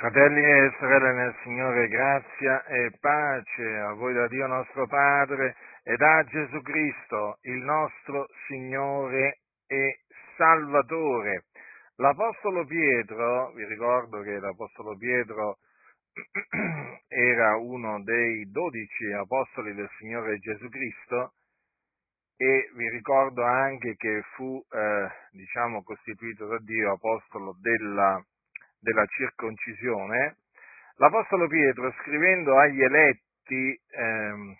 Fratelli e sorelle nel Signore, grazia e pace a voi da Dio nostro Padre e da Gesù Cristo, il nostro Signore e Salvatore. L'Apostolo Pietro, vi ricordo che l'Apostolo Pietro era uno dei dodici Apostoli del Signore Gesù Cristo e vi ricordo anche che fu, eh, diciamo, costituito da Dio Apostolo della della circoncisione, l'Apostolo Pietro scrivendo agli eletti ehm,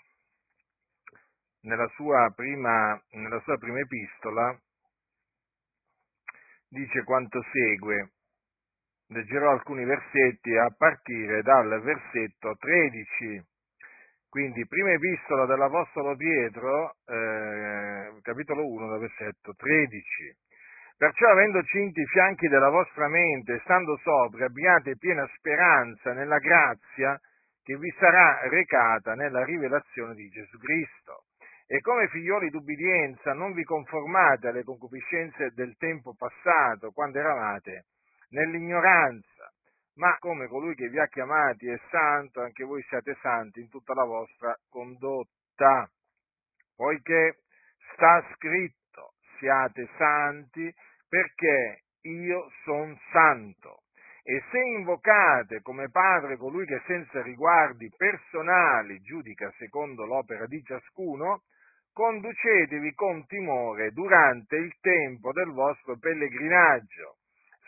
nella, sua prima, nella sua prima epistola dice quanto segue. Leggerò alcuni versetti a partire dal versetto 13. Quindi, prima epistola dell'Apostolo Pietro, eh, capitolo 1, dal versetto 13. Perciò, avendo cinti i fianchi della vostra mente, stando sopra, abbiate piena speranza nella grazia che vi sarà recata nella rivelazione di Gesù Cristo. E come figlioli d'ubbidienza non vi conformate alle concupiscenze del tempo passato, quando eravate nell'ignoranza, ma come colui che vi ha chiamati è santo, anche voi siate santi in tutta la vostra condotta. Poiché sta scritto, siate santi perché io sono santo. E se invocate come Padre colui che senza riguardi personali giudica secondo l'opera di ciascuno, conducetevi con timore durante il tempo del vostro pellegrinaggio,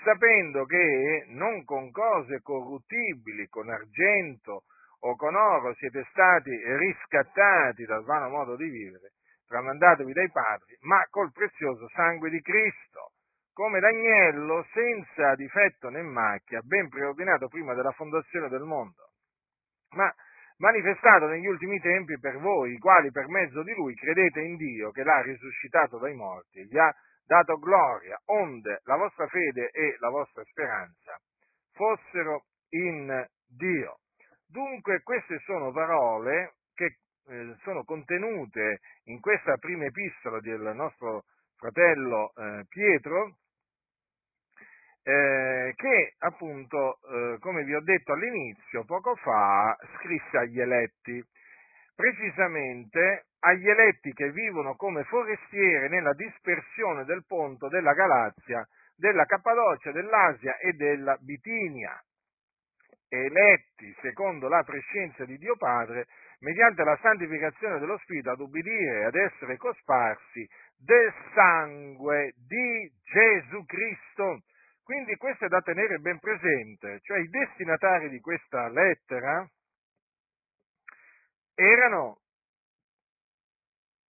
sapendo che non con cose corruttibili, con argento o con oro siete stati riscattati dal vano modo di vivere, tramandatevi dai padri, ma col prezioso sangue di Cristo come l'agnello senza difetto né macchia, ben preordinato prima della fondazione del mondo, ma manifestato negli ultimi tempi per voi, i quali per mezzo di lui credete in Dio che l'ha risuscitato dai morti e gli ha dato gloria, onde la vostra fede e la vostra speranza fossero in Dio. Dunque queste sono parole che eh, sono contenute in questa prima epistola del nostro fratello eh, Pietro, eh, che appunto, eh, come vi ho detto all'inizio, poco fa, scrisse agli eletti, precisamente agli eletti che vivono come forestieri nella dispersione del ponto della Galazia, della Cappadocia, dell'Asia e della Bitinia, eletti secondo la prescienza di Dio Padre, mediante la santificazione dello Spirito, ad ubbidire e ad essere cosparsi del sangue di Gesù Cristo quindi questo è da tenere ben presente, cioè i destinatari di questa lettera erano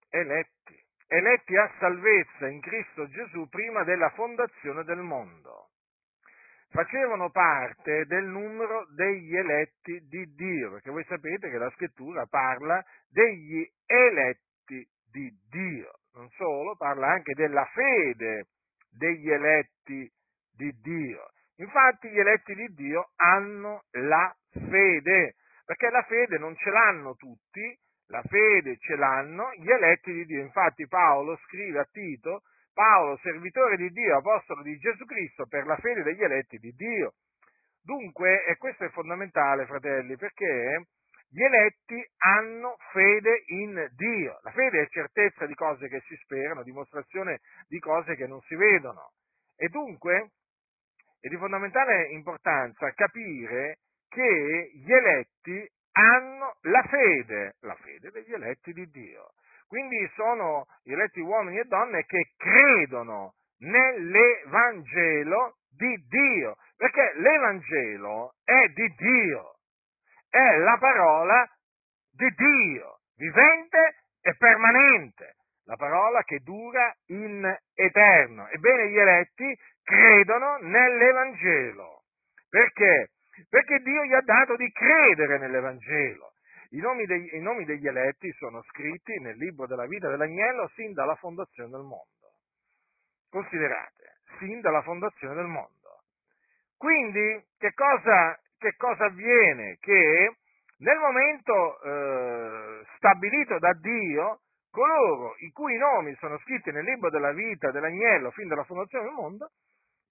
eletti, eletti a salvezza in Cristo Gesù prima della fondazione del mondo. Facevano parte del numero degli eletti di Dio, perché voi sapete che la scrittura parla degli eletti di Dio, non solo, parla anche della fede degli eletti di di Dio. Infatti gli eletti di Dio hanno la fede, perché la fede non ce l'hanno tutti, la fede ce l'hanno gli eletti di Dio. Infatti Paolo scrive a Tito, Paolo, servitore di Dio, apostolo di Gesù Cristo, per la fede degli eletti di Dio. Dunque, e questo è fondamentale, fratelli, perché gli eletti hanno fede in Dio. La fede è certezza di cose che si sperano, dimostrazione di cose che non si vedono. E dunque è di fondamentale importanza capire che gli eletti hanno la fede, la fede degli eletti di Dio. Quindi sono gli eletti uomini e donne che credono nell'Evangelo di Dio, perché l'Evangelo è di Dio, è la parola di Dio, vivente e permanente, la parola che dura in eterno. Ebbene, gli eletti credono nell'Evangelo. Perché? Perché Dio gli ha dato di credere nell'Evangelo. I nomi, degli, I nomi degli eletti sono scritti nel libro della vita dell'agnello sin dalla fondazione del mondo. Considerate, sin dalla fondazione del mondo. Quindi, che cosa, che cosa avviene? Che nel momento eh, stabilito da Dio, coloro i cui nomi sono scritti nel libro della vita dell'agnello fin dalla fondazione del mondo,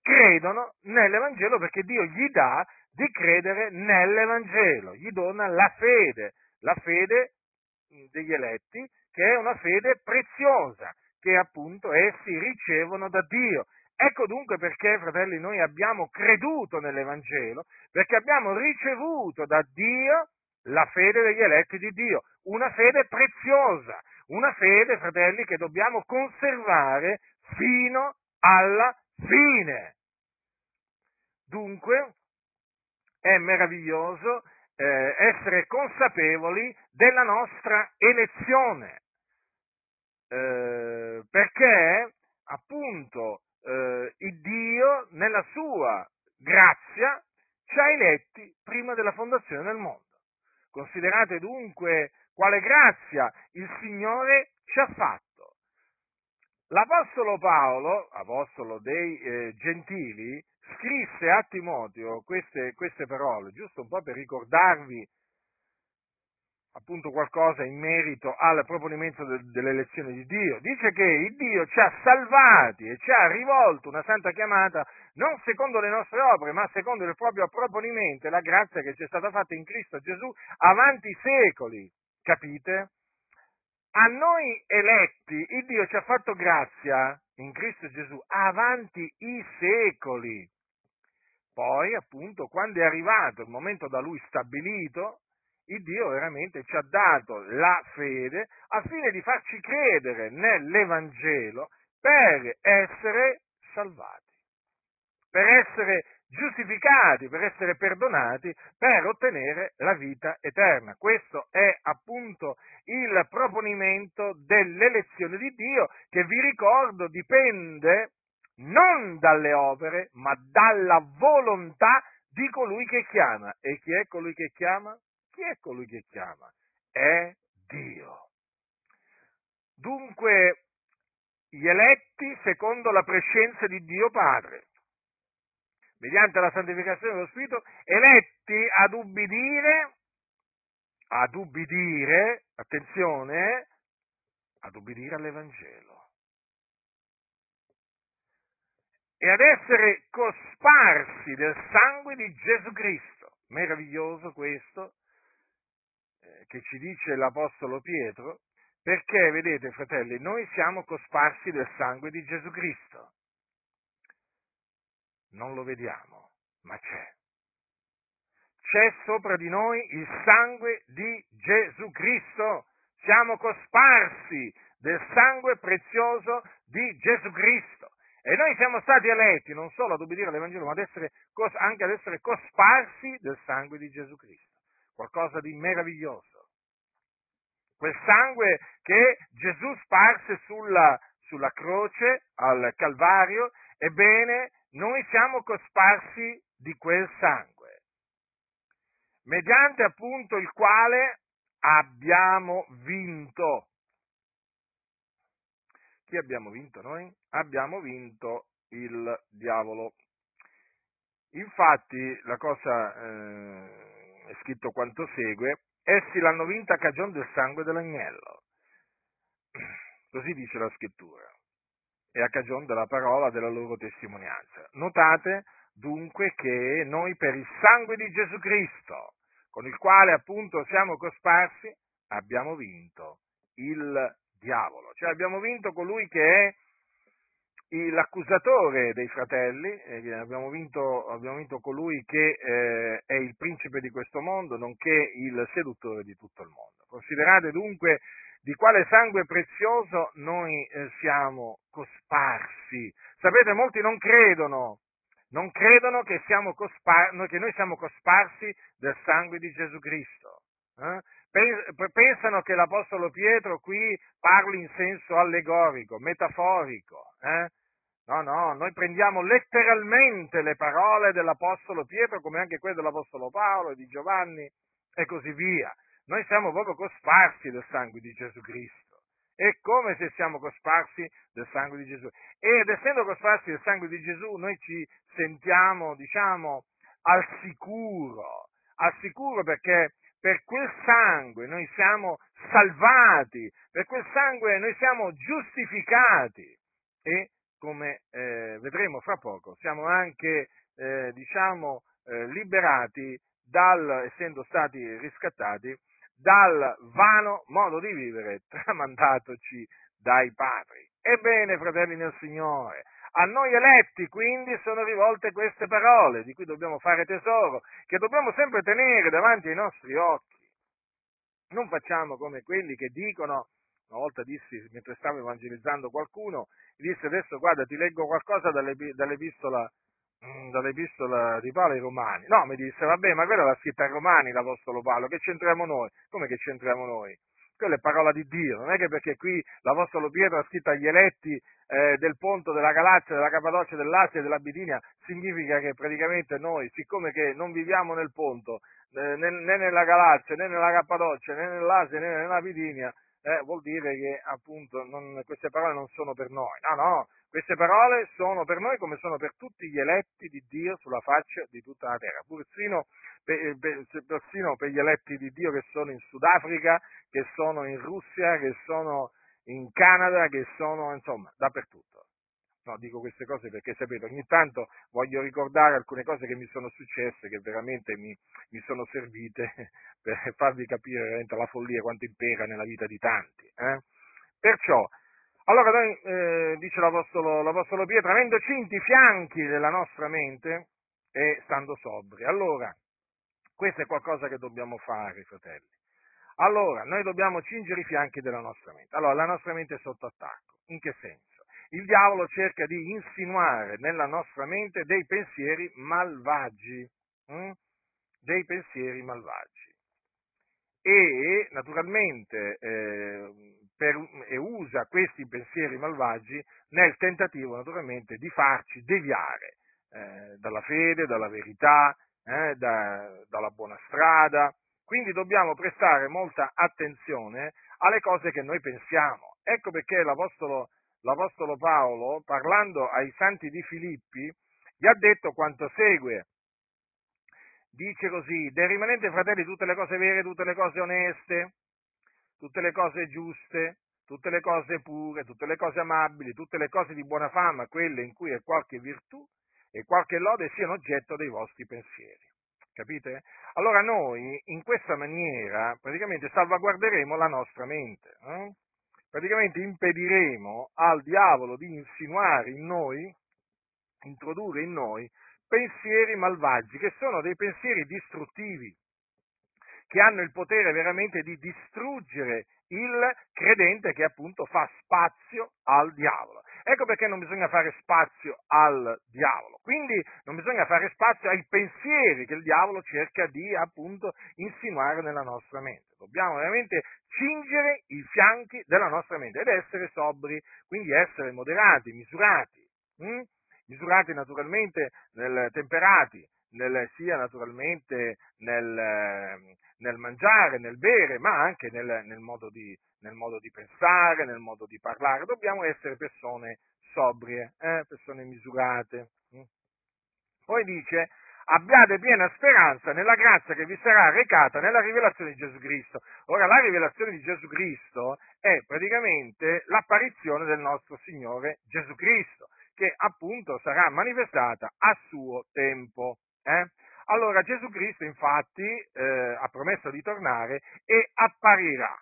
credono nell'Evangelo perché Dio gli dà di credere nell'Evangelo, gli dona la fede, la fede degli eletti, che è una fede preziosa, che appunto essi ricevono da Dio. Ecco dunque perché, fratelli, noi abbiamo creduto nell'Evangelo, perché abbiamo ricevuto da Dio la fede degli eletti di Dio, una fede preziosa, una fede, fratelli, che dobbiamo conservare fino alla fine. Dunque, è meraviglioso eh, essere consapevoli della nostra elezione, eh, perché appunto eh, il Dio nella sua grazia ci ha eletti prima della fondazione del mondo. Considerate dunque quale grazia il Signore ci ha fatto. L'Apostolo Paolo, apostolo dei eh, gentili, scrisse a Timoteo queste, queste parole, giusto un po' per ricordarvi appunto qualcosa in merito al proponimento de, dell'elezione di Dio. Dice che il Dio ci ha salvati e ci ha rivolto una santa chiamata non secondo le nostre opere, ma secondo il proprio proponimento e la grazia che ci è stata fatta in Cristo Gesù avanti i secoli. Capite? A noi eletti il Dio ci ha fatto grazia in Cristo Gesù avanti i secoli. Poi, appunto, quando è arrivato il momento da lui stabilito, il Dio veramente ci ha dato la fede affinché di farci credere nell'Evangelo per essere salvati, per essere giustificati, per essere perdonati, per ottenere la vita eterna. Questo è appunto il proponimento dell'elezione di Dio che vi ricordo dipende non dalle opere, ma dalla volontà di colui che chiama. E chi è colui che chiama? Chi è colui che chiama? È Dio. Dunque, gli eletti secondo la prescenza di Dio Padre, mediante la santificazione dello Spirito, eletti ad ubbidire, ad ubbidire, attenzione, ad ubbidire all'Evangelo e ad essere cosparsi del sangue di Gesù Cristo. Meraviglioso questo eh, che ci dice l'Apostolo Pietro, perché, vedete fratelli, noi siamo cosparsi del sangue di Gesù Cristo. Non lo vediamo, ma c'è. C'è sopra di noi il sangue di Gesù Cristo. Siamo cosparsi del sangue prezioso di Gesù Cristo. E noi siamo stati eletti non solo ad obbedire all'Evangelo, ma ad essere, anche ad essere cosparsi del sangue di Gesù Cristo. Qualcosa di meraviglioso. Quel sangue che Gesù sparse sulla, sulla croce al Calvario, ebbene, noi siamo cosparsi di quel sangue, mediante appunto il quale abbiamo vinto chi abbiamo vinto noi? Abbiamo vinto il diavolo. Infatti la cosa eh, è scritto quanto segue, essi l'hanno vinta a cagione del sangue dell'agnello. Così dice la scrittura. E a cagione della parola della loro testimonianza. Notate dunque che noi per il sangue di Gesù Cristo, con il quale appunto siamo cosparsi, abbiamo vinto il diavolo, cioè abbiamo vinto colui che è l'accusatore dei fratelli, abbiamo vinto, abbiamo vinto colui che eh, è il principe di questo mondo, nonché il seduttore di tutto il mondo. Considerate dunque di quale sangue prezioso noi eh, siamo cosparsi. Sapete, molti non credono, non credono che, cospar- che noi siamo cosparsi del sangue di Gesù Cristo. Eh? Pensano che l'Apostolo Pietro qui parli in senso allegorico, metaforico. Eh? No, no, noi prendiamo letteralmente le parole dell'Apostolo Pietro come anche quelle dell'Apostolo Paolo e di Giovanni e così via. Noi siamo proprio cosparsi del sangue di Gesù Cristo. È come se siamo cosparsi del sangue di Gesù. Ed essendo cosparsi del sangue di Gesù, noi ci sentiamo, diciamo, al sicuro, al sicuro perché per quel sangue noi siamo salvati, per quel sangue noi siamo giustificati e come eh, vedremo fra poco, siamo anche, eh, diciamo, eh, liberati dal, essendo stati riscattati, dal vano modo di vivere tramandatoci dai padri. Ebbene, fratelli nel Signore, a noi eletti quindi sono rivolte queste parole di cui dobbiamo fare tesoro, che dobbiamo sempre tenere davanti ai nostri occhi. Non facciamo come quelli che dicono, una volta dissi, mentre stavo evangelizzando qualcuno, disse adesso guarda ti leggo qualcosa dall'epistola, dall'epistola di Paolo ai Romani. No, mi disse, vabbè, ma quella l'ha scritta ai Romani l'Apostolo Paolo, che c'entriamo noi? Come che c'entriamo noi? quella è parola di Dio, non è che perché qui l'Apostolo Pietro ha scritto agli eletti eh, del Ponto, della Galazia, della Cappadocia, dell'Asia e della Bitinia, significa che praticamente noi, siccome che non viviamo nel Ponto, eh, né, nella Galazia, né nella Cappadocia, né nell'Asia, né nella Bitinia, eh, vuol dire che appunto non, queste parole non sono per noi. No, no, queste parole sono per noi come sono per tutti gli eletti di Dio sulla faccia di tutta la terra, persino per, persino per gli eletti di Dio che sono in Sudafrica, che sono in Russia, che sono in Canada, che sono insomma dappertutto. No, dico queste cose perché sapete, ogni tanto voglio ricordare alcune cose che mi sono successe, che veramente mi, mi sono servite per farvi capire la follia quanto impera nella vita di tanti. Eh? Perciò, allora eh, dice l'Apostolo, l'Apostolo Pietro, avendo cinti i fianchi della nostra mente e stando sobri. Allora, questo è qualcosa che dobbiamo fare, fratelli. Allora, noi dobbiamo cingere i fianchi della nostra mente. Allora, la nostra mente è sotto attacco. In che senso? il diavolo cerca di insinuare nella nostra mente dei pensieri malvagi, hm? dei pensieri malvagi. E naturalmente eh, per, e usa questi pensieri malvagi nel tentativo naturalmente di farci deviare eh, dalla fede, dalla verità, eh, da, dalla buona strada. Quindi dobbiamo prestare molta attenzione alle cose che noi pensiamo. Ecco perché l'Apostolo l'Apostolo Paolo, parlando ai santi di Filippi, gli ha detto quanto segue. Dice così, dei rimanenti fratelli tutte le cose vere, tutte le cose oneste, tutte le cose giuste, tutte le cose pure, tutte le cose amabili, tutte le cose di buona fama, quelle in cui è qualche virtù e qualche lode siano oggetto dei vostri pensieri. Capite? Allora noi in questa maniera praticamente salvaguarderemo la nostra mente. Eh? praticamente impediremo al diavolo di insinuare in noi, introdurre in noi pensieri malvagi, che sono dei pensieri distruttivi, che hanno il potere veramente di distruggere il credente che appunto fa spazio al diavolo. Ecco perché non bisogna fare spazio al diavolo, quindi non bisogna fare spazio ai pensieri che il diavolo cerca di appunto insinuare nella nostra mente. Dobbiamo veramente cingere i fianchi della nostra mente ed essere sobri, quindi essere moderati, misurati, hm? Misurati naturalmente nel, temperati, nel, sia naturalmente nel, nel, mangiare, nel bere, ma anche nel, nel, modo di, nel, modo di, pensare, nel modo di parlare. Dobbiamo essere persone sobrie, eh? persone misurate. Hm? Poi dice, abbiate piena speranza nella grazia che vi sarà recata nella rivelazione di Gesù Cristo. Ora, la rivelazione di Gesù Cristo è praticamente l'apparizione del nostro Signore Gesù Cristo, che appunto sarà manifestata a suo tempo. Eh? Allora, Gesù Cristo infatti eh, ha promesso di tornare e apparirà,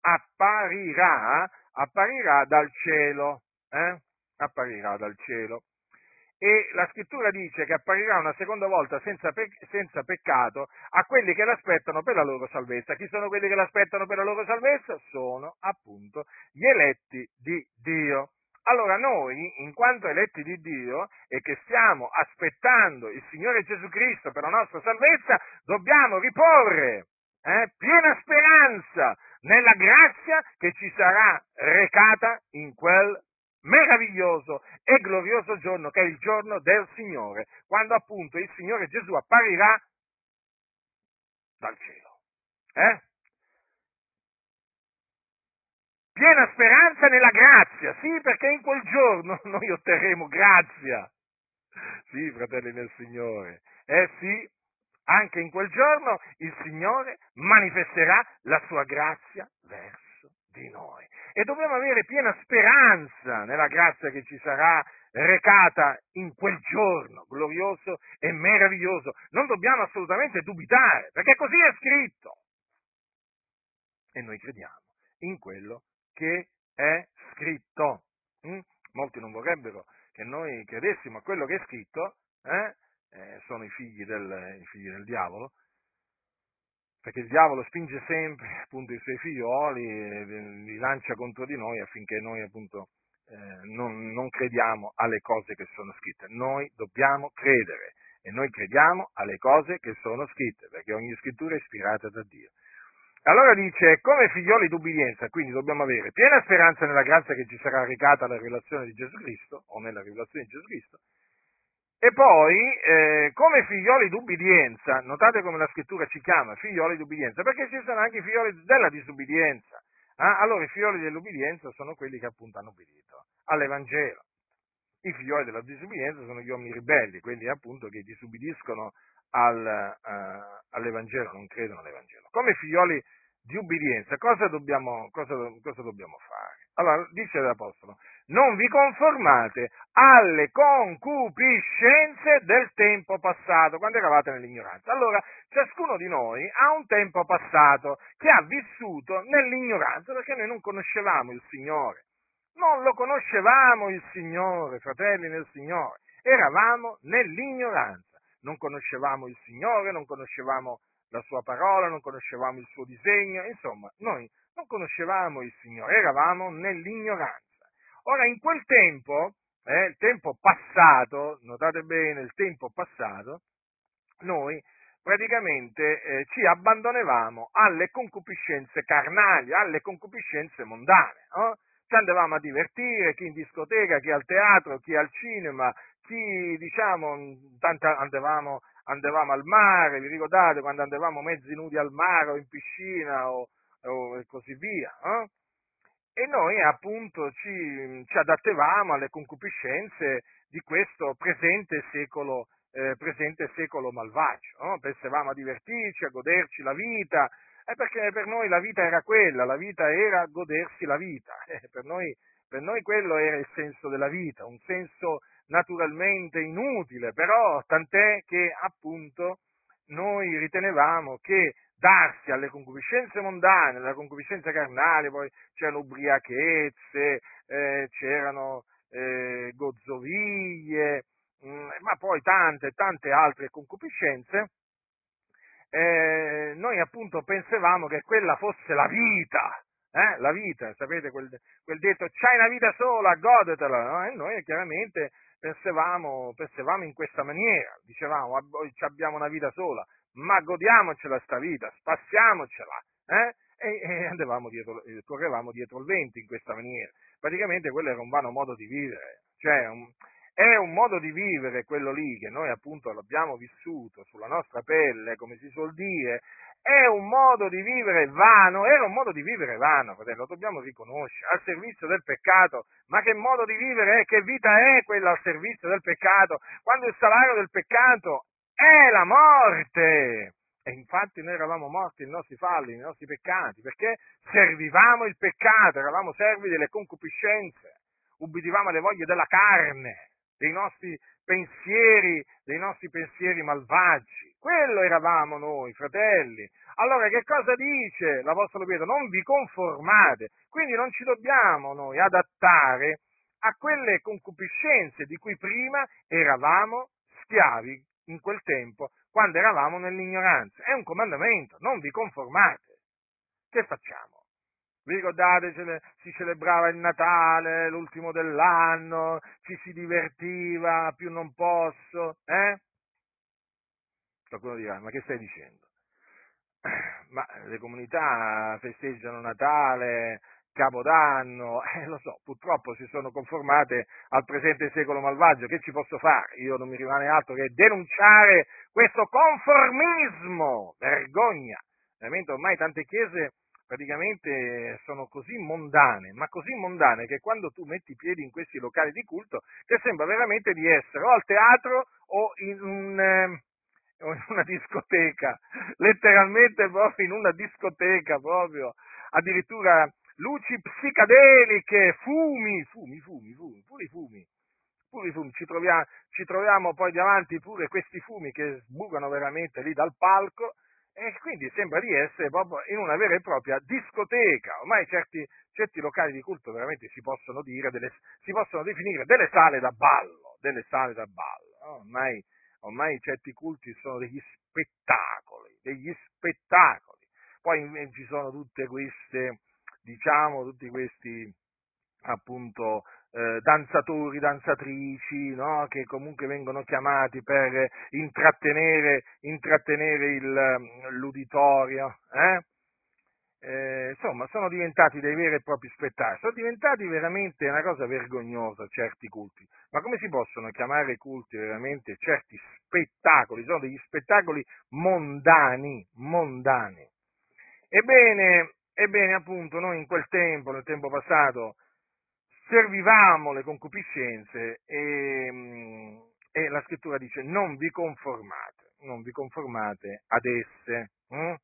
apparirà, apparirà dal cielo, eh? apparirà dal cielo e la scrittura dice che apparirà una seconda volta senza, pe- senza, peccato a quelli che l'aspettano per la loro salvezza. Chi sono quelli che l'aspettano per la loro salvezza? Sono appunto gli eletti di Dio. Allora noi, in quanto eletti di Dio e che stiamo aspettando il Signore Gesù Cristo per la nostra salvezza, dobbiamo riporre eh, piena speranza nella grazia che ci sarà recata in quel meraviglioso e glorioso giorno che è il giorno del Signore, quando appunto il Signore Gesù apparirà dal cielo. Eh? Piena speranza nella grazia, sì, perché in quel giorno noi otterremo grazia. Sì, fratelli del Signore. Eh sì, anche in quel giorno il Signore manifesterà la sua grazia verso di noi. E dobbiamo avere piena speranza nella grazia che ci sarà recata in quel giorno glorioso e meraviglioso. Non dobbiamo assolutamente dubitare, perché così è scritto. E noi crediamo in quello che è scritto. Mm? Molti non vorrebbero che noi credessimo a quello che è scritto, eh? Eh, sono i figli, del, i figli del diavolo, perché il diavolo spinge sempre appunto i suoi figlioli, li lancia contro di noi affinché noi appunto eh, non, non crediamo alle cose che sono scritte. Noi dobbiamo credere e noi crediamo alle cose che sono scritte, perché ogni scrittura è ispirata da Dio. Allora dice, come figlioli d'ubbidienza, quindi dobbiamo avere piena speranza nella grazia che ci sarà recata alla rivelazione di Gesù Cristo, o nella rivelazione di Gesù Cristo, e poi, eh, come figlioli d'ubbidienza, notate come la scrittura ci chiama figlioli d'ubbidienza, perché ci sono anche i figlioli della disubbidienza. Ah, allora i figlioli dell'ubbidienza sono quelli che appunto hanno ubbidito all'Evangelo. I figlioli della disubbidienza sono gli uomini ribelli, quelli appunto che disubbidiscono al, uh, all'Evangelo, non credono all'Evangelo. Come figlioli di ubbidienza, cosa dobbiamo, cosa, cosa dobbiamo fare? Allora, dice l'Apostolo, non vi conformate alle concupiscenze del tempo passato, quando eravate nell'ignoranza. Allora, ciascuno di noi ha un tempo passato che ha vissuto nell'ignoranza, perché noi non conoscevamo il Signore. Non lo conoscevamo il Signore, fratelli nel Signore. Eravamo nell'ignoranza. Non conoscevamo il Signore, non conoscevamo la sua parola, non conoscevamo il suo disegno, insomma, noi non conoscevamo il Signore, eravamo nell'ignoranza. Ora, in quel tempo, eh, il tempo passato, notate bene, il tempo passato, noi praticamente eh, ci abbandonavamo alle concupiscenze carnali, alle concupiscenze mondane. No? Ci andavamo a divertire, chi in discoteca, chi al teatro, chi al cinema, chi diciamo, andavamo, andavamo, al mare, vi ricordate quando andavamo mezzi nudi al mare o in piscina o, o e così via. Eh? e noi appunto ci, ci adattavamo alle concupiscenze di questo presente secolo, eh, presente secolo malvagio, no? pensavamo a divertirci, a goderci la vita, eh, perché per noi la vita era quella, la vita era godersi la vita, eh, per, noi, per noi quello era il senso della vita, un senso naturalmente inutile, però tant'è che appunto noi ritenevamo che darsi alle concupiscenze mondane, alla concupiscenza carnale, poi c'erano ubriachezze, eh, c'erano eh, gozzoviglie, mh, mm, ma poi tante, tante altre concupiscenze, eh, noi appunto pensavamo che quella fosse la vita, eh? la vita, sapete quel, quel, detto, c'hai una vita sola, godetela, no? e noi chiaramente pensavamo, pensavamo in questa maniera, dicevamo, abbiamo una vita sola, ma godiamocela sta vita, spassiamocela, eh? e, e andavamo dietro, eh, correvamo dietro il vento in questa maniera. Praticamente quello era un vano modo di vivere, cioè un, è un modo di vivere quello lì che noi appunto l'abbiamo vissuto sulla nostra pelle, come si suol dire, è un modo di vivere vano, era un modo di vivere vano, fratello, lo dobbiamo riconoscere, al servizio del peccato, ma che modo di vivere è, che vita è quella al servizio del peccato, quando il salario del peccato è la morte. E infatti noi eravamo morti nei nostri falli, nei nostri peccati, perché servivamo il peccato, eravamo servi delle concupiscenze, ubbidivamo alle voglie della carne, dei nostri pensieri, dei nostri pensieri malvagi. Quello eravamo noi, fratelli. Allora che cosa dice l'Apostolo Pietro? Non vi conformate, quindi non ci dobbiamo noi adattare a quelle concupiscenze di cui prima eravamo schiavi in quel tempo, quando eravamo nell'ignoranza. È un comandamento, non vi conformate. Che facciamo? Vi ricordate, si celebrava il Natale, l'ultimo dell'anno, ci si divertiva, più non posso, eh? Qualcuno dirà, ma che stai dicendo? Ma le comunità festeggiano Natale, Capodanno, eh, lo so, purtroppo si sono conformate al presente secolo malvagio, che ci posso fare? Io non mi rimane altro che denunciare questo conformismo, vergogna. Veramente ormai tante chiese praticamente sono così mondane, ma così mondane che quando tu metti i piedi in questi locali di culto ti sembra veramente di essere o al teatro o in, un, eh, o in una discoteca, letteralmente proprio in una discoteca proprio, addirittura luci psicadeliche, fumi, fumi, fumi, fumi, pure i fumi, pure i fumi, ci troviamo, ci troviamo poi davanti pure questi fumi che sbucano veramente lì dal palco, e quindi sembra di essere proprio in una vera e propria discoteca. Ormai certi, certi locali di culto veramente si possono, dire delle, si possono definire delle sale da ballo, delle sale da ballo. Ormai, ormai certi culti sono degli spettacoli, degli spettacoli. Poi ci sono tutte queste, diciamo, tutti questi appunto eh, danzatori, danzatrici, no? che comunque vengono chiamati per intrattenere, intrattenere il, l'uditorio. Eh? Eh, insomma, sono diventati dei veri e propri spettacoli, sono diventati veramente una cosa vergognosa certi culti. Ma come si possono chiamare culti veramente certi spettacoli? Sono degli spettacoli mondani, mondani. Ebbene, ebbene, appunto, noi in quel tempo, nel tempo passato, servivamo le concupiscenze e, mm, e, la scrittura dice non vi conformate, non vi conformate ad esse. Hm?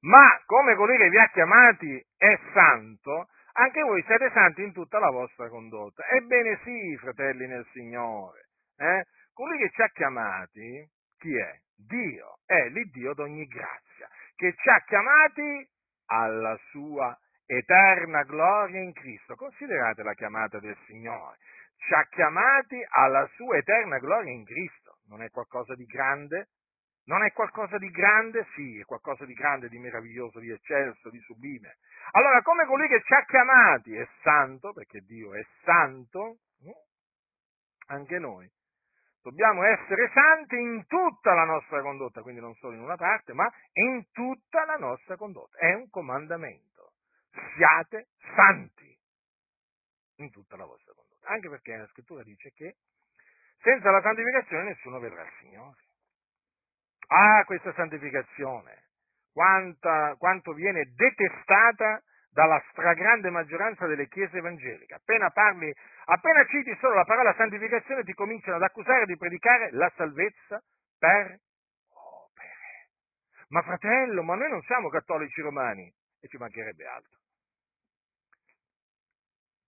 Ma come colui che vi ha chiamati è santo, anche voi siete santi in tutta la vostra condotta. Ebbene sì, fratelli nel Signore. Eh? Colui che ci ha chiamati, chi è? Dio, è l'Iddio d'ogni grazia, che ci ha chiamati alla sua eterna gloria in Cristo. Considerate la chiamata del Signore. Ci ha chiamati alla sua eterna gloria in Cristo. Non è qualcosa di grande? Non è qualcosa di grande? Sì, è qualcosa di grande, di meraviglioso, di eccelso, di sublime. Allora, come colui che ci ha chiamati è santo, perché Dio è santo, anche noi dobbiamo essere santi in tutta la nostra condotta, quindi non solo in una parte, ma in tutta la nostra condotta. È un comandamento siate santi in tutta la vostra condotta. Anche perché la scrittura dice che senza la santificazione nessuno vedrà il Signore. Ah, questa santificazione, quanta, quanto viene detestata dalla stragrande maggioranza delle chiese evangeliche. Appena parli, appena citi solo la parola santificazione, ti cominciano ad accusare di predicare la salvezza per opere. Ma fratello, ma noi non siamo cattolici romani e ci mancherebbe altro.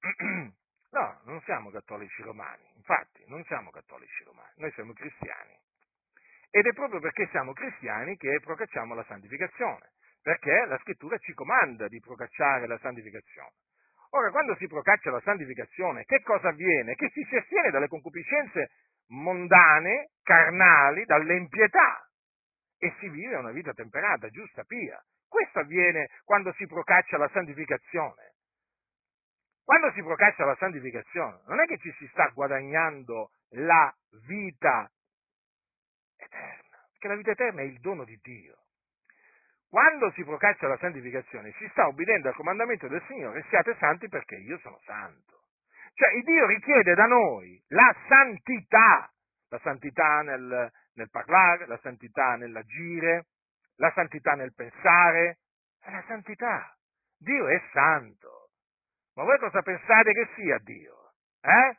No, non siamo cattolici romani, infatti non siamo cattolici romani, noi siamo cristiani. Ed è proprio perché siamo cristiani che procacciamo la santificazione, perché la scrittura ci comanda di procacciare la santificazione. Ora, quando si procaccia la santificazione, che cosa avviene? Che ci si astiene dalle concupiscenze mondane, carnali, dall'empietà e si vive una vita temperata, giusta, pia. Questo avviene quando si procaccia la santificazione. Quando si procaccia la santificazione, non è che ci si sta guadagnando la vita eterna, perché la vita eterna è il dono di Dio. Quando si procaccia la santificazione, si sta obbedendo al comandamento del Signore, siate santi perché io sono santo. Cioè, il Dio richiede da noi la santità, la santità nel, nel parlare, la santità nell'agire, la santità nel pensare, la santità. Dio è santo. Ma voi cosa pensate che sia Dio? Eh?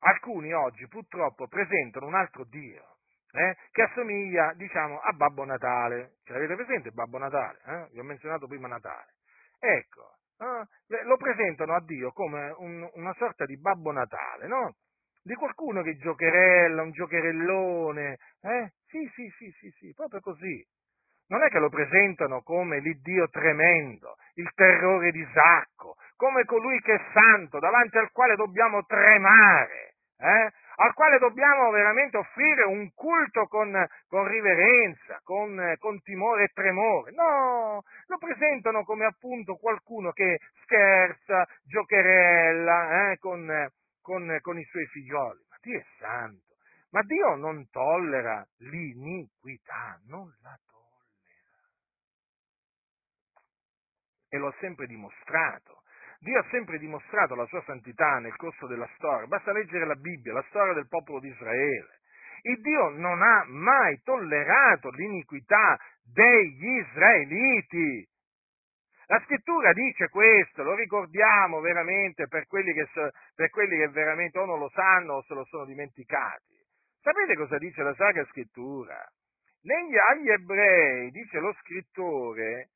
Alcuni oggi purtroppo presentano un altro Dio eh, che assomiglia, diciamo, a Babbo Natale. Ce l'avete presente Babbo Natale? Eh? Vi ho menzionato prima Natale. Ecco, eh? lo presentano a Dio come un, una sorta di Babbo Natale, no? Di qualcuno che giocherella, un giocherellone, eh? Sì, sì, sì, sì, sì, proprio così. Non è che lo presentano come l'Iddio tremendo, il terrore di Sacco, come colui che è santo, davanti al quale dobbiamo tremare, eh? al quale dobbiamo veramente offrire un culto con, con riverenza, con, con, timore e tremore. No, lo presentano come appunto qualcuno che scherza, giocherella eh? con, con i suoi figlioli. Ma Dio è santo. Ma Dio non tollera l'iniquità, non la tollera. E lo ha sempre dimostrato. Dio ha sempre dimostrato la sua santità nel corso della storia. Basta leggere la Bibbia, la storia del popolo di Israele. Il Dio non ha mai tollerato l'iniquità degli israeliti. La scrittura dice questo, lo ricordiamo veramente per quelli che, per quelli che veramente o non lo sanno o se lo sono dimenticati. Sapete cosa dice la Sacra Scrittura? Negli, agli ebrei, dice lo scrittore,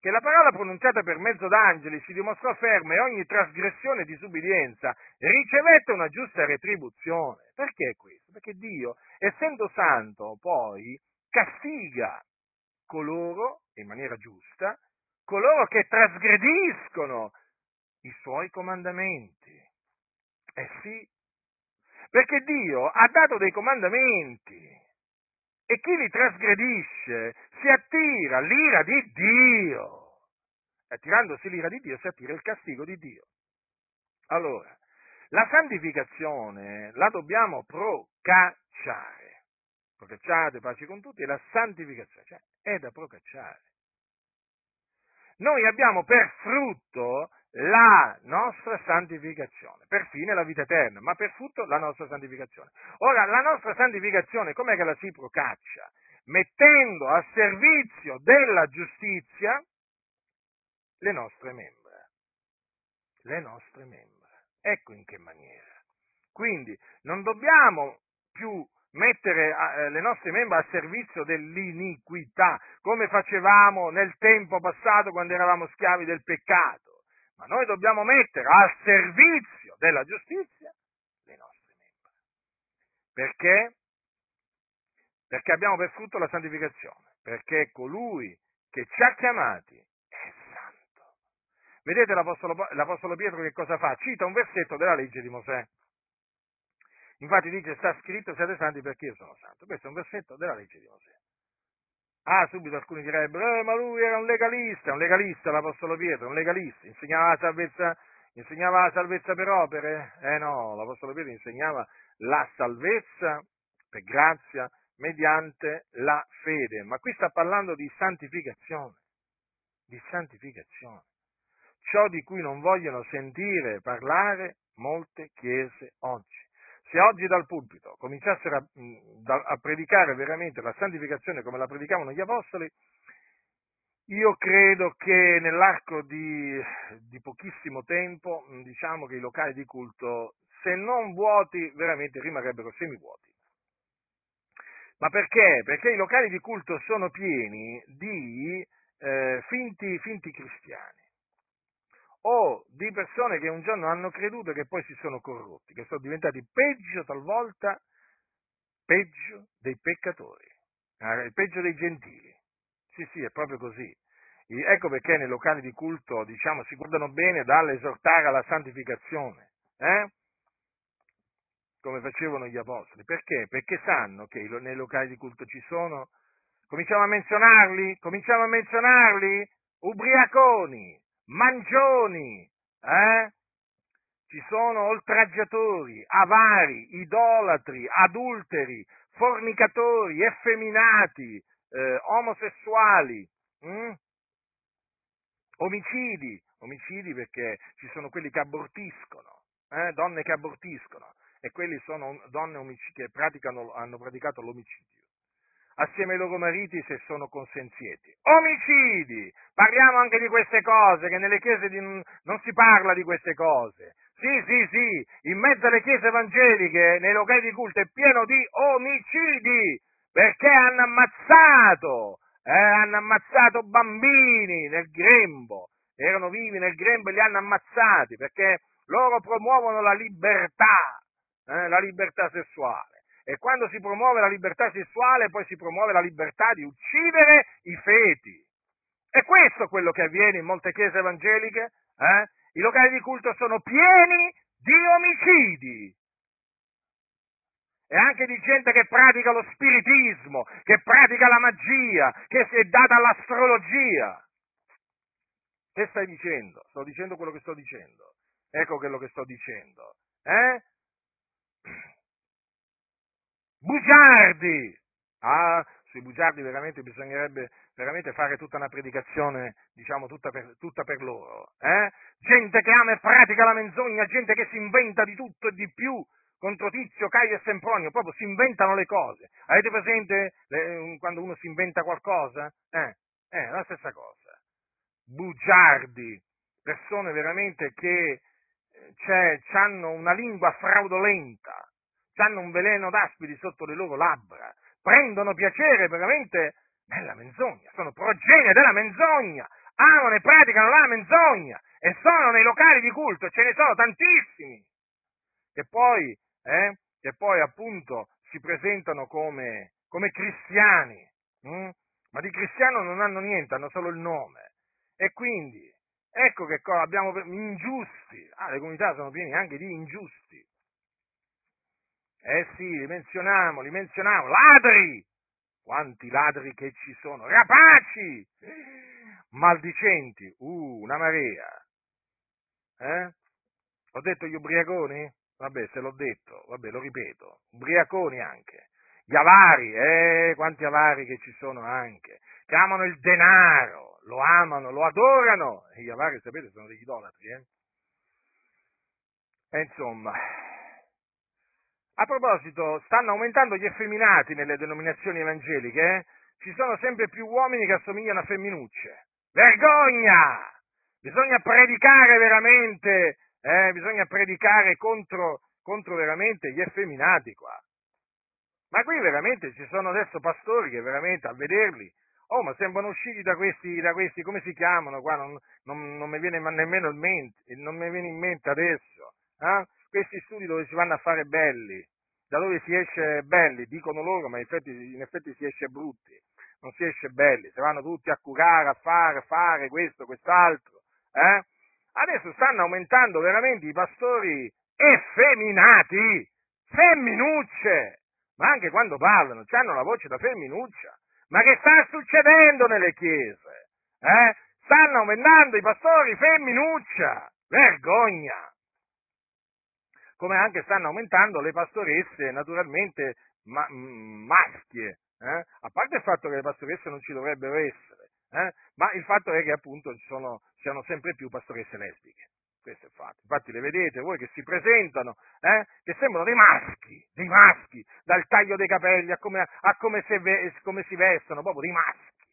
che la parola pronunciata per mezzo d'angeli si dimostrò ferma e ogni trasgressione e disubbidienza ricevette una giusta retribuzione. Perché questo? Perché Dio, essendo santo, poi castiga coloro, in maniera giusta, coloro che trasgrediscono i suoi comandamenti. Eh sì, perché Dio ha dato dei comandamenti e chi li trasgredisce si attira l'ira di Dio. Attirandosi l'ira di Dio si attira il castigo di Dio. Allora, la santificazione la dobbiamo procacciare. Procacciate, pace con tutti, e la santificazione cioè, è da procacciare. Noi abbiamo per frutto la nostra santificazione, per fine la vita eterna, ma per frutto la nostra santificazione. Ora, la nostra santificazione com'è che la si procaccia? Mettendo a servizio della giustizia le nostre membra. Le nostre membra. Ecco in che maniera. Quindi non dobbiamo più mettere eh, le nostre membra a servizio dell'iniquità, come facevamo nel tempo passato quando eravamo schiavi del peccato ma noi dobbiamo mettere al servizio della giustizia le nostre membra. Perché? Perché abbiamo per frutto la santificazione, perché colui che ci ha chiamati è santo. Vedete l'Apostolo, l'Apostolo Pietro che cosa fa? Cita un versetto della legge di Mosè. Infatti dice, sta scritto, siate santi perché io sono santo. Questo è un versetto della legge di Mosè. Ah, subito alcuni direbbero, eh, ma lui era un legalista, un legalista l'Apostolo Pietro, un legalista, insegnava la salvezza, insegnava la salvezza per opere? Eh no, l'Apostolo Pietro insegnava la salvezza per grazia mediante la fede, ma qui sta parlando di santificazione, di santificazione, ciò di cui non vogliono sentire parlare molte chiese oggi se oggi dal pulpito cominciassero a, a, predicare veramente la santificazione come la predicavano gli apostoli, io credo che nell'arco di, di pochissimo tempo, diciamo che i locali di culto, se non vuoti, veramente rimarrebbero semivuoti. Ma perché? Perché i locali di culto sono pieni di eh, finti, finti cristiani o di persone che un giorno hanno creduto e che poi si sono corrotti, che sono diventati peggio talvolta, peggio dei peccatori, eh, peggio dei gentili. Sì, sì, è proprio così. Ecco perché nei locali di culto, diciamo, si guardano bene dall'esortare alla santificazione, eh? come facevano gli apostoli. Perché? Perché sanno che nei locali di culto ci sono, cominciamo a menzionarli, cominciamo a menzionarli, ubriaconi, mangioni, eh? ci sono oltraggiatori, avari, idolatri, adulteri, fornicatori, effeminati, eh, omosessuali, hm? omicidi, omicidi perché ci sono quelli che abortiscono, eh? donne che abortiscono, e quelli sono donne che praticano, hanno praticato l'omicidio assieme ai loro mariti se sono consenzienti. Omicidi! Parliamo anche di queste cose, che nelle chiese di, non si parla di queste cose. Sì, sì, sì, in mezzo alle chiese evangeliche, nei locali di culto, è pieno di omicidi, perché hanno ammazzato, eh, hanno ammazzato bambini nel grembo, erano vivi nel grembo e li hanno ammazzati, perché loro promuovono la libertà, eh, la libertà sessuale. E quando si promuove la libertà sessuale, poi si promuove la libertà di uccidere i feti. E questo è quello che avviene in molte chiese evangeliche. Eh? I locali di culto sono pieni di omicidi. E anche di gente che pratica lo spiritismo, che pratica la magia, che si è data all'astrologia. Che stai dicendo? Sto dicendo quello che sto dicendo. Ecco quello che sto dicendo. Eh? Bugiardi. Ah, sui bugiardi veramente bisognerebbe veramente fare tutta una predicazione, diciamo, tutta per, tutta per loro. Eh? Gente che ama e pratica la menzogna, gente che si inventa di tutto e di più contro Tizio, Caio e Sempronio, proprio si inventano le cose. Avete presente le, quando uno si inventa qualcosa? Eh, eh, la stessa cosa. Bugiardi, persone veramente che eh, hanno una lingua fraudolenta, hanno un veleno d'aspidi sotto le loro labbra, prendono piacere veramente nella menzogna, sono progenie della menzogna, amano e praticano la menzogna e sono nei locali di culto, ce ne sono tantissimi, che poi, eh, che poi appunto si presentano come, come cristiani, hm? ma di cristiano non hanno niente, hanno solo il nome. E quindi, ecco che cosa abbiamo ingiusti, ah, le comunità sono piene anche di ingiusti. Eh sì, li menzioniamo, li menzioniamo, ladri! Quanti ladri che ci sono, rapaci! Maldicenti, uh, una marea. Eh? Ho detto gli ubriaconi? Vabbè, se l'ho detto, vabbè, lo ripeto, ubriaconi anche. Gli avari, eh, quanti avari che ci sono anche, che amano il denaro, lo amano, lo adorano. E gli avari, sapete, sono degli idolatri, eh? E insomma, a proposito, stanno aumentando gli effeminati nelle denominazioni evangeliche, eh? Ci sono sempre più uomini che assomigliano a femminucce. Vergogna! Bisogna predicare veramente, eh? Bisogna predicare contro, contro veramente gli effeminati qua. Ma qui veramente ci sono adesso pastori che veramente a vederli, oh ma sembrano usciti da questi, da questi come si chiamano qua, non, non, non mi viene nemmeno in mente, non mi viene in mente adesso, eh? Questi studi dove si vanno a fare belli, da dove si esce belli, dicono loro, ma in effetti, in effetti si esce brutti, non si esce belli, si vanno tutti a curare, a fare, fare questo, quest'altro, eh? Adesso stanno aumentando veramente i pastori effeminati, femminucce, ma anche quando parlano, hanno la voce da femminuccia. Ma che sta succedendo nelle chiese? Eh? Stanno aumentando i pastori femminuccia. Vergogna! Come anche stanno aumentando le pastoresse, naturalmente, ma, maschie. Eh? A parte il fatto che le pastoresse non ci dovrebbero essere, eh? ma il fatto è che appunto ci sono, siano sempre più pastoresse lesbiche. Questo è fatto. Infatti le vedete voi che si presentano, eh, che sembrano dei maschi, dei maschi, dal taglio dei capelli a come, a come, se, come si vestono, proprio dei maschi.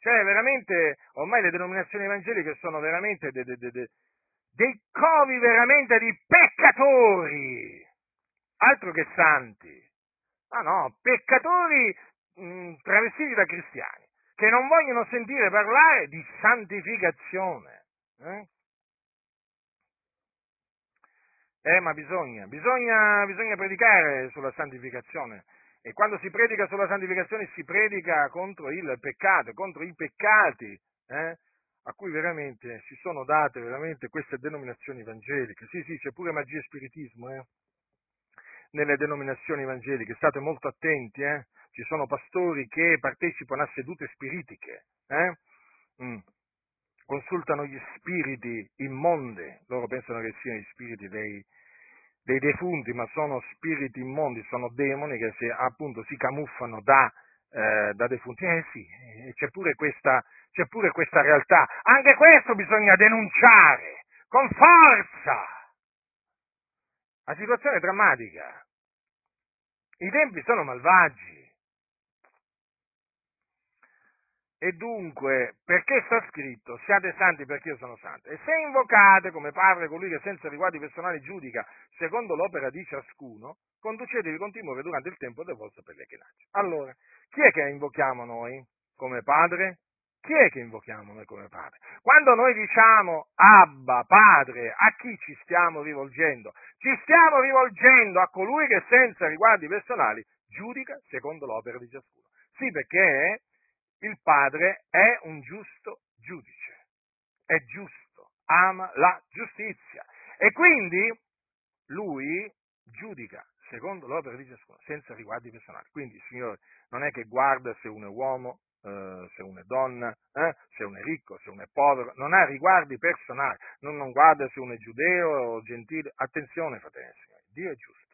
Cioè, veramente, ormai le denominazioni evangeliche sono veramente de, de, de, dei covi veramente di peccatori, altro che santi. Ah no, peccatori mh, travestiti da cristiani, che non vogliono sentire parlare di santificazione. Eh? Eh, ma bisogna, bisogna, bisogna predicare sulla santificazione. E quando si predica sulla santificazione si predica contro il peccato, contro i peccati, eh, a cui veramente si sono date veramente queste denominazioni evangeliche. Sì, sì, c'è pure magia e spiritismo, eh, nelle denominazioni evangeliche. State molto attenti, eh. Ci sono pastori che partecipano a sedute spiritiche, eh. Mm consultano gli spiriti immondi, loro pensano che siano gli spiriti dei, dei defunti, ma sono spiriti immondi, sono demoni che si, appunto si camuffano da, eh, da defunti. Eh sì, c'è pure, questa, c'è pure questa realtà. Anche questo bisogna denunciare con forza. La situazione è drammatica. I tempi sono malvagi. E dunque, perché sta scritto, siate santi perché io sono santo? E se invocate come Padre colui che senza riguardi personali giudica, secondo l'opera di ciascuno, conducetevi con timore durante il tempo del vostro pellegrinaggio. Allora, chi è che invochiamo noi come Padre? Chi è che invochiamo noi come Padre? Quando noi diciamo Abba, Padre, a chi ci stiamo rivolgendo? Ci stiamo rivolgendo a colui che senza riguardi personali giudica secondo l'opera di ciascuno. Sì, perché il Padre è un giusto giudice, è giusto, ama la giustizia e quindi lui giudica secondo l'opera di ciascuno, senza riguardi personali. Quindi Signore non è che guarda se uno è uomo, eh, se uno è donna, eh, se uno è ricco, se uno è povero, non ha riguardi personali, non, non guarda se uno è giudeo o gentile. Attenzione, fratelli e signori, Dio è giusto.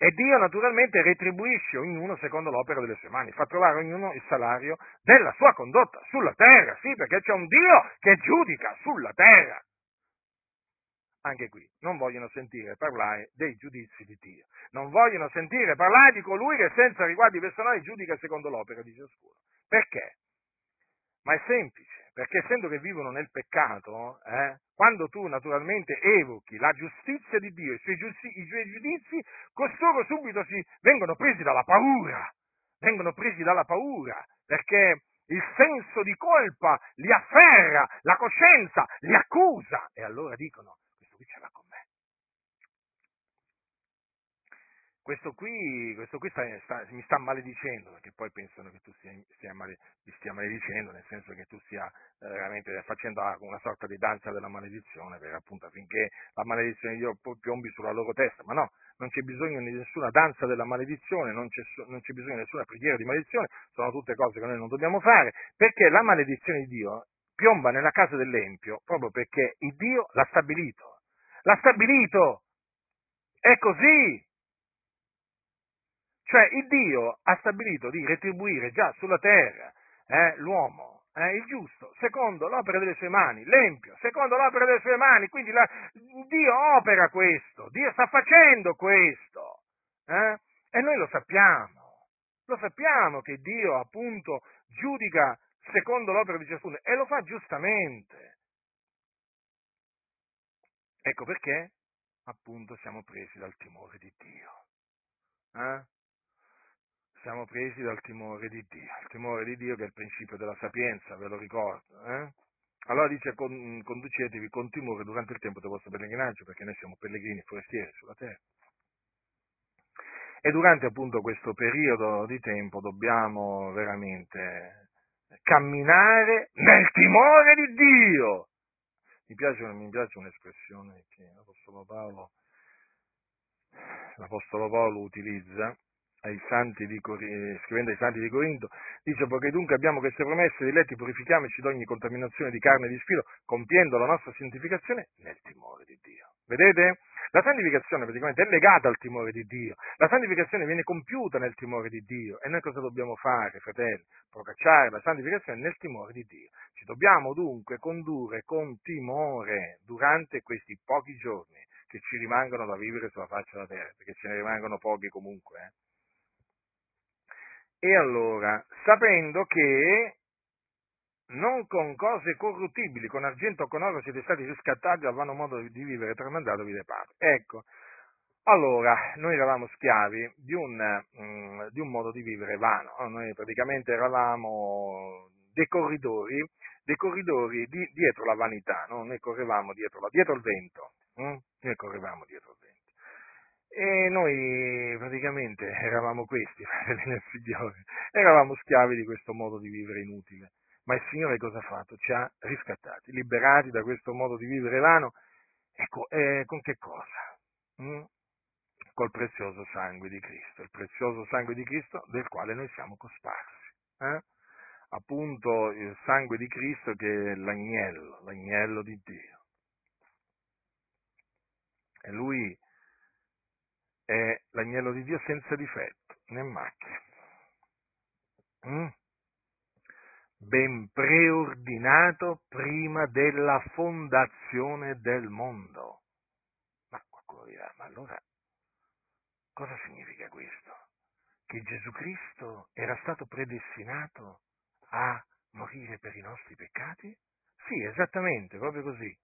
E Dio naturalmente retribuisce ognuno secondo l'opera delle sue mani, fa trovare ognuno il salario della sua condotta sulla terra, sì, perché c'è un Dio che giudica sulla terra. Anche qui non vogliono sentire parlare dei giudizi di Dio, non vogliono sentire parlare di colui che senza riguardi personali giudica secondo l'opera di ciascuno. Perché? Ma è semplice, perché essendo che vivono nel peccato, eh, quando tu naturalmente evochi la giustizia di Dio, i suoi, giudizi, i suoi giudizi, costoro subito si vengono presi dalla paura, vengono presi dalla paura, perché il senso di colpa li afferra, la coscienza li accusa e allora dicono, l'ha con me. Questo qui, questo qui sta, sta, mi sta maledicendo, perché poi pensano che tu stia, stia male, mi stia maledicendo, nel senso che tu stia eh, veramente facendo una sorta di danza della maledizione, per appunto affinché la maledizione di Dio piombi sulla loro testa, ma no, non c'è bisogno di nessuna danza della maledizione, non c'è, non c'è bisogno di nessuna preghiera di maledizione, sono tutte cose che noi non dobbiamo fare, perché la maledizione di Dio piomba nella casa dell'Empio proprio perché il Dio l'ha stabilito. L'ha stabilito! È così! Cioè il Dio ha stabilito di retribuire già sulla terra eh, l'uomo eh, il giusto, secondo l'opera delle sue mani, l'empio, secondo l'opera delle sue mani, quindi la, Dio opera questo, Dio sta facendo questo, eh? e noi lo sappiamo, lo sappiamo che Dio appunto giudica secondo l'opera di ciascuno e lo fa giustamente. Ecco perché appunto siamo presi dal timore di Dio. Eh? siamo presi dal timore di Dio, il timore di Dio che è il principio della sapienza, ve lo ricordo. Eh? Allora dice con, conducetevi con timore durante il tempo del vostro pellegrinaggio, perché noi siamo pellegrini forestieri sulla terra. E durante appunto questo periodo di tempo dobbiamo veramente camminare nel timore di Dio. Mi piace, mi piace un'espressione che l'Apostolo Paolo, l'Apostolo Paolo utilizza, ai santi di, scrivendo ai santi di Corinto, dice poiché dunque abbiamo queste promesse, diletti purifichiamoci da ogni contaminazione di carne e di spirito, compiendo la nostra santificazione nel timore di Dio. Vedete? La santificazione praticamente è legata al timore di Dio, la santificazione viene compiuta nel timore di Dio e noi cosa dobbiamo fare, fratelli? Procacciare la santificazione nel timore di Dio. Ci dobbiamo dunque condurre con timore durante questi pochi giorni che ci rimangono da vivere sulla faccia della terra, perché ce ne rimangono pochi comunque. Eh? E allora, sapendo che non con cose corruttibili, con argento o con oro siete stati riscattati dal vano modo di vivere tramandatovi dai padri. Ecco, allora, noi eravamo schiavi di un, mm, di un modo di vivere vano, noi praticamente eravamo dei corridori, dei corridori di, dietro la vanità, no? noi correvamo dietro, la, dietro il vento, hm? noi correvamo dietro il vento. E noi praticamente eravamo questi, fratelli Signore, eravamo schiavi di questo modo di vivere inutile. Ma il Signore cosa ha fatto? Ci ha riscattati, liberati da questo modo di vivere vano. Ecco, eh, con che cosa? Mm? Col prezioso sangue di Cristo, il prezioso sangue di Cristo del quale noi siamo cosparsi. Eh? Appunto il sangue di Cristo che è l'agnello, l'agnello di Dio. E lui è l'agnello di Dio senza difetto né macchia. Mm? Ben preordinato prima della fondazione del mondo. Ma qualcuno dirà, ma allora cosa significa questo? Che Gesù Cristo era stato predestinato a morire per i nostri peccati? Sì, esattamente, proprio così.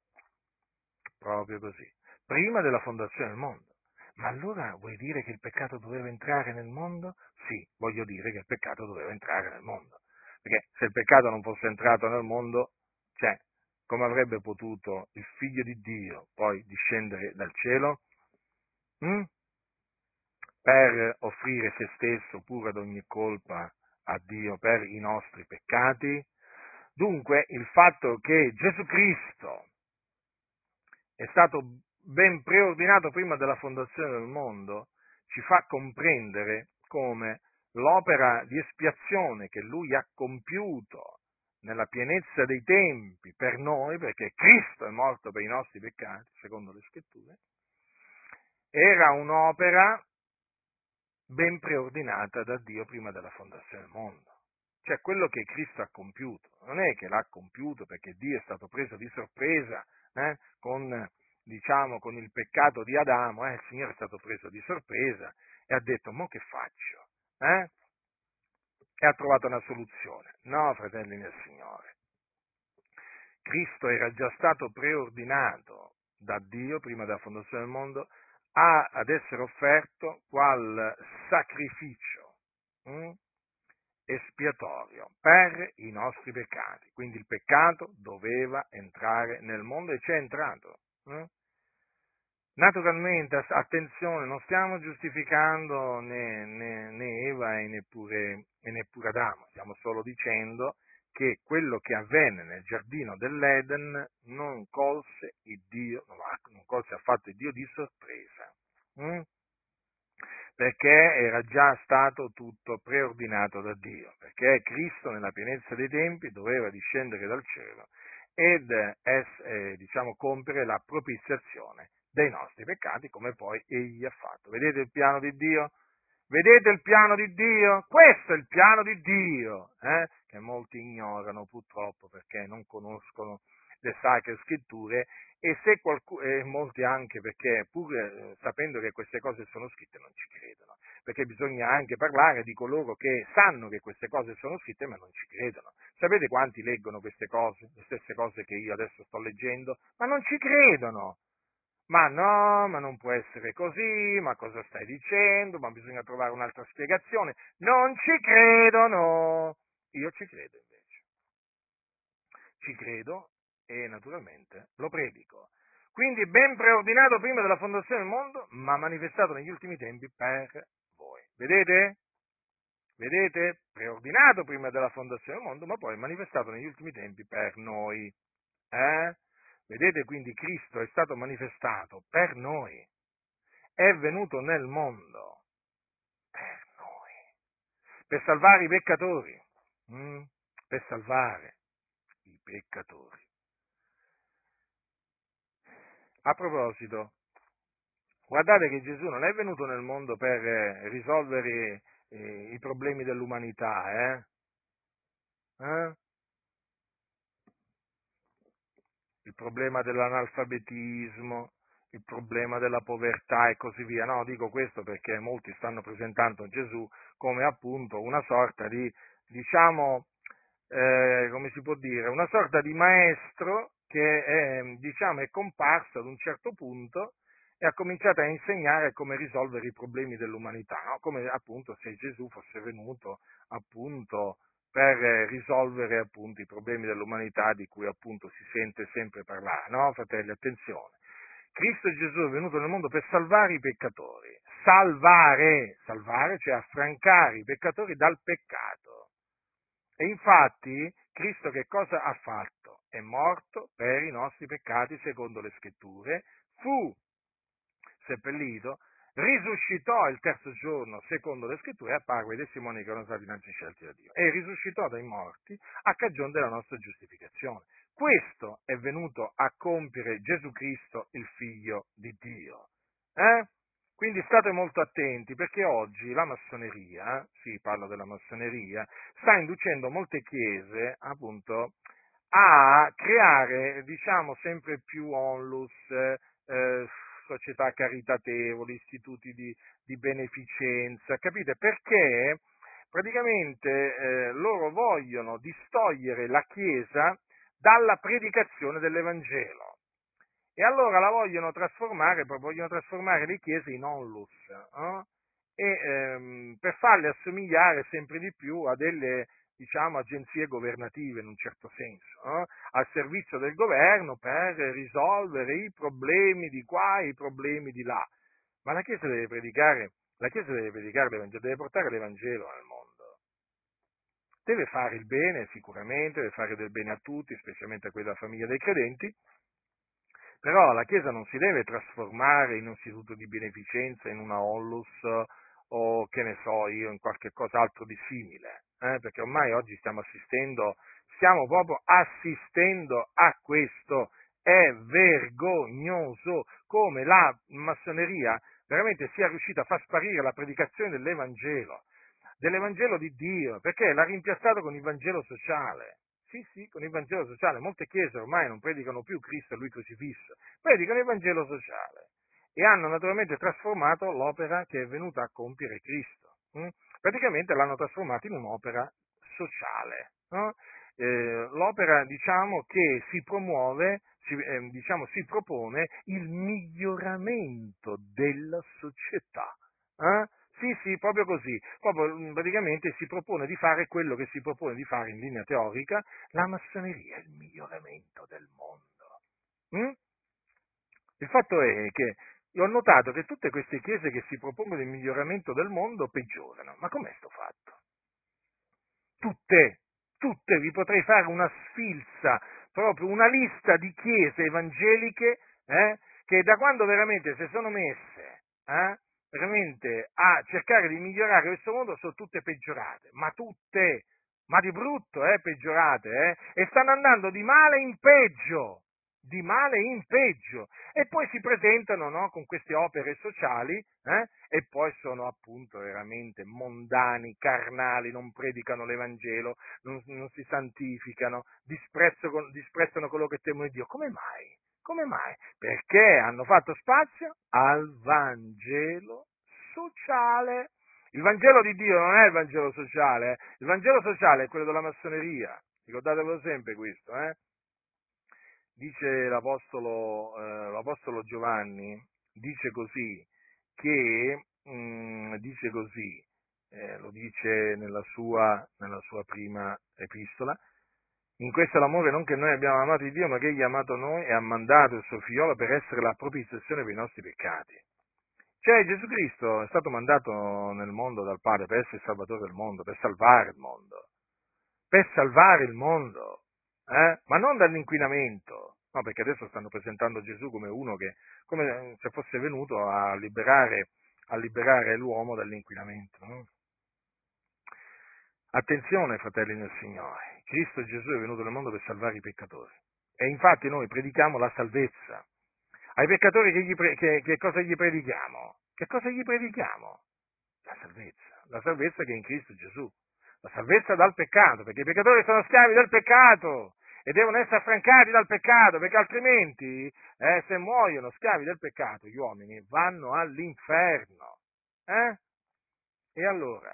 Proprio così. Prima della fondazione del mondo. Ma allora vuoi dire che il peccato doveva entrare nel mondo? Sì, voglio dire che il peccato doveva entrare nel mondo. Perché se il peccato non fosse entrato nel mondo, cioè, come avrebbe potuto il figlio di Dio poi discendere dal cielo? Hm? Per offrire se stesso pure ad ogni colpa a Dio per i nostri peccati? Dunque, il fatto che Gesù Cristo è stato ben preordinato prima della fondazione del mondo, ci fa comprendere come l'opera di espiazione che lui ha compiuto nella pienezza dei tempi per noi, perché Cristo è morto per i nostri peccati, secondo le scritture, era un'opera ben preordinata da Dio prima della fondazione del mondo. Cioè quello che Cristo ha compiuto, non è che l'ha compiuto perché Dio è stato preso di sorpresa eh, con diciamo, con il peccato di Adamo, eh, il Signore è stato preso di sorpresa e ha detto, mo che faccio? Eh? E ha trovato una soluzione. No, fratelli nel Signore. Cristo era già stato preordinato da Dio prima della fondazione del mondo a, ad essere offerto qual sacrificio hm? espiatorio per i nostri peccati. Quindi il peccato doveva entrare nel mondo e c'è entrato. Eh? Naturalmente, attenzione, non stiamo giustificando né, né, né Eva e neppure, e neppure Adamo, stiamo solo dicendo che quello che avvenne nel giardino dell'Eden non colse, Dio, non colse affatto il Dio di sorpresa, hm? perché era già stato tutto preordinato da Dio, perché Cristo nella pienezza dei tempi doveva discendere dal cielo ed eh, diciamo, compiere la propiziazione dei nostri peccati, come poi egli ha fatto. Vedete il piano di Dio? Vedete il piano di Dio? Questo è il piano di Dio, eh? che molti ignorano purtroppo perché non conoscono le sacre scritture e, qualcuno, e molti anche perché pur eh, sapendo che queste cose sono scritte non ci credono, perché bisogna anche parlare di coloro che sanno che queste cose sono scritte ma non ci credono. Sapete quanti leggono queste cose, le stesse cose che io adesso sto leggendo, ma non ci credono. Ma no, ma non può essere così, ma cosa stai dicendo? Ma bisogna trovare un'altra spiegazione. Non ci credono. Io ci credo invece. Ci credo e naturalmente lo predico. Quindi ben preordinato prima della fondazione del mondo, ma manifestato negli ultimi tempi per. Vedete? Vedete? Preordinato prima della fondazione del mondo, ma poi manifestato negli ultimi tempi per noi. Eh? Vedete quindi Cristo è stato manifestato per noi, è venuto nel mondo per noi, per salvare i peccatori, mm? per salvare i peccatori. A proposito, guardate che Gesù non è venuto nel mondo per eh, risolvere eh, i problemi dell'umanità, eh? eh? il problema dell'analfabetismo, il problema della povertà e così via. No, dico questo perché molti stanno presentando Gesù come appunto una sorta di, diciamo, eh, come si può dire, una sorta di maestro che è, diciamo, è comparso ad un certo punto e ha cominciato a insegnare come risolvere i problemi dell'umanità, no? come appunto se Gesù fosse venuto appunto per risolvere appunto i problemi dell'umanità di cui appunto si sente sempre parlare. No, fratelli, attenzione. Cristo Gesù è venuto nel mondo per salvare i peccatori. Salvare, salvare, cioè affrancare i peccatori dal peccato. E infatti Cristo che cosa ha fatto? È morto per i nostri peccati secondo le scritture, fu seppellito, risuscitò il terzo giorno secondo le scritture e apparve ai testimoni che erano stati innanzi scelti da Dio e risuscitò dai morti a cagione della nostra giustificazione. Questo è venuto a compiere Gesù Cristo, il figlio di Dio. Eh? Quindi state molto attenti perché oggi la massoneria, sì, parlo della massoneria, sta inducendo molte chiese appunto a creare, diciamo, sempre più onlus, eh, società caritatevoli, istituti di, di beneficenza, capite? Perché praticamente eh, loro vogliono distogliere la Chiesa dalla predicazione dell'Evangelo. E allora la vogliono trasformare, vogliono trasformare le chiese in onlus, eh? e, ehm, per farle assomigliare sempre di più a delle diciamo, agenzie governative in un certo senso, eh? al servizio del governo per risolvere i problemi di qua e i problemi di là. Ma la Chiesa deve predicare, la Chiesa deve predicare deve portare l'Evangelo nel mondo. Deve fare il bene, sicuramente, deve fare del bene a tutti, specialmente a quella famiglia dei credenti, però la Chiesa non si deve trasformare in un istituto di beneficenza, in una ollus o che ne so io, in qualche cosa altro di simile eh, perché ormai oggi stiamo assistendo, stiamo proprio assistendo a questo. È vergognoso come la massoneria veramente sia riuscita a far sparire la predicazione dell'Evangelo, dell'Evangelo di Dio, perché l'ha rimpiazzato con il Vangelo sociale. Sì, sì, con il Vangelo sociale. Molte chiese ormai non predicano più Cristo e Lui crocifisso, predicano il Vangelo sociale e hanno naturalmente trasformato l'opera che è venuta a compiere Cristo. Hm? Praticamente l'hanno trasformato in un'opera sociale. No? Eh, l'opera diciamo, che si promuove, si, eh, diciamo, si propone il miglioramento della società. Eh? Sì, sì, proprio così. Proprio, mm, praticamente si propone di fare quello che si propone di fare in linea teorica la massoneria, il miglioramento del mondo. Mm? Il fatto è che io ho notato che tutte queste chiese che si propongono il miglioramento del mondo peggiorano. Ma com'è sto fatto? Tutte, tutte, vi potrei fare una sfilza, proprio una lista di chiese evangeliche eh, che da quando veramente si sono messe eh, veramente a cercare di migliorare questo mondo sono tutte peggiorate, ma tutte, ma di brutto, eh, peggiorate, eh, e stanno andando di male in peggio, di male in peggio, e poi si presentano no, con queste opere sociali, eh, e poi sono appunto veramente mondani, carnali, non predicano l'Evangelo, non, non si santificano, disprezzano, quello che temono di Dio. Come mai? Come mai? Perché hanno fatto spazio al Vangelo sociale. Il Vangelo di Dio non è il Vangelo sociale, eh? il Vangelo sociale è quello della massoneria. Ricordatevelo sempre questo, eh? Dice l'Apostolo, eh, l'Apostolo, Giovanni, dice così, che, mh, mm, dice così, eh, lo dice nella sua, nella sua prima epistola, in questo è l'amore non che noi abbiamo amato Dio, ma che Egli ha amato noi e ha mandato il suo figliolo per essere la propiziazione per i nostri peccati. Cioè Gesù Cristo è stato mandato nel mondo dal Padre per essere il salvatore del mondo, per salvare il mondo, per salvare il mondo, eh? ma non dall'inquinamento, no, perché adesso stanno presentando Gesù come uno che, come se fosse venuto a liberare, a liberare l'uomo dall'inquinamento. No? Attenzione, fratelli nel Signore, Cristo Gesù è venuto nel mondo per salvare i peccatori. E infatti noi predichiamo la salvezza. Ai peccatori che, gli pre- che, che cosa gli predichiamo? Che cosa gli predichiamo? La salvezza. La salvezza che è in Cristo Gesù. La salvezza dal peccato, perché i peccatori sono schiavi del peccato e devono essere affrancati dal peccato, perché altrimenti, eh, se muoiono schiavi del peccato, gli uomini vanno all'inferno. Eh? E allora,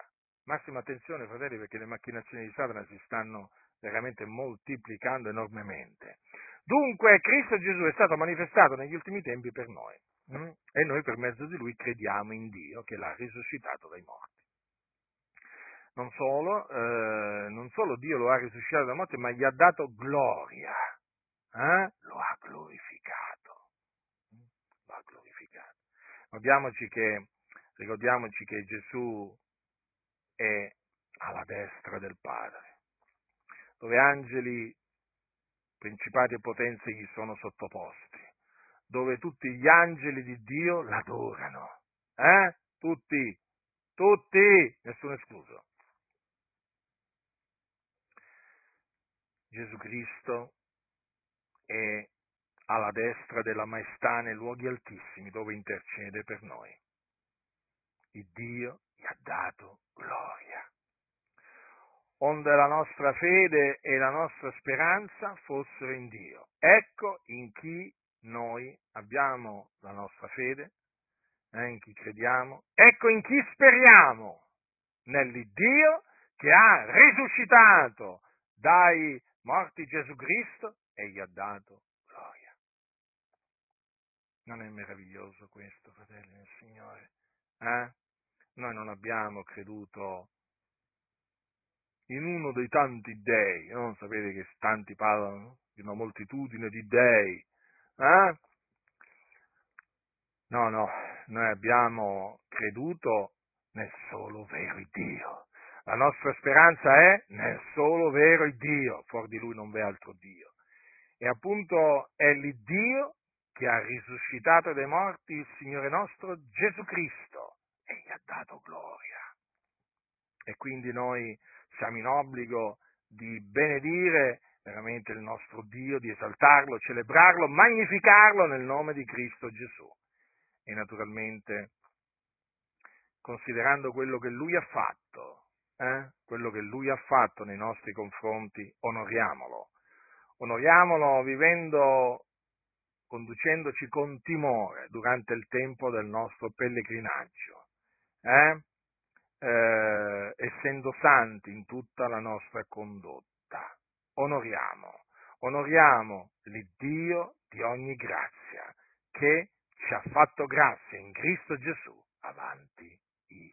Massima attenzione, fratelli, perché le macchinazioni di Satana si stanno veramente moltiplicando enormemente. Dunque, Cristo Gesù è stato manifestato negli ultimi tempi per noi hm? e noi per mezzo di lui crediamo in Dio che l'ha risuscitato dai morti. Non solo, eh, non solo Dio lo ha risuscitato dai morti, ma gli ha dato gloria, eh? lo ha glorificato. Lo ha glorificato. Ricordiamoci che, ricordiamoci che Gesù è alla destra del Padre, dove angeli, principati e potenze gli sono sottoposti, dove tutti gli angeli di Dio l'adorano. Eh? Tutti, tutti, nessuno escluso. Gesù Cristo è alla destra della maestà nei luoghi altissimi dove intercede per noi. Il Dio gli ha dato gloria. Onde la nostra fede e la nostra speranza fossero in Dio. Ecco in chi noi abbiamo la nostra fede, eh, in chi crediamo, ecco in chi speriamo, nell'Iddio che ha risuscitato dai morti Gesù Cristo e gli ha dato gloria. Non è meraviglioso questo, fratelli del Signore? Eh? Noi non abbiamo creduto in uno dei tanti dei, non sapete che tanti parlano di una moltitudine di dei, eh? No, no, noi abbiamo creduto nel solo vero Dio. La nostra speranza è nel solo vero Dio, fuori di lui non v'è altro Dio. E appunto è l'Iddio che ha risuscitato dai morti il Signore nostro Gesù Cristo e gli ha dato gloria. E quindi noi siamo in obbligo di benedire veramente il nostro Dio, di esaltarlo, celebrarlo, magnificarlo nel nome di Cristo Gesù. E naturalmente, considerando quello che Lui ha fatto, eh, quello che Lui ha fatto nei nostri confronti, onoriamolo. Onoriamolo vivendo, conducendoci con timore durante il tempo del nostro pellegrinaggio eh? Eh, essendo santi in tutta la nostra condotta. Onoriamo, onoriamo l'Iddio di ogni grazia che ci ha fatto grazia in Cristo Gesù avanti i.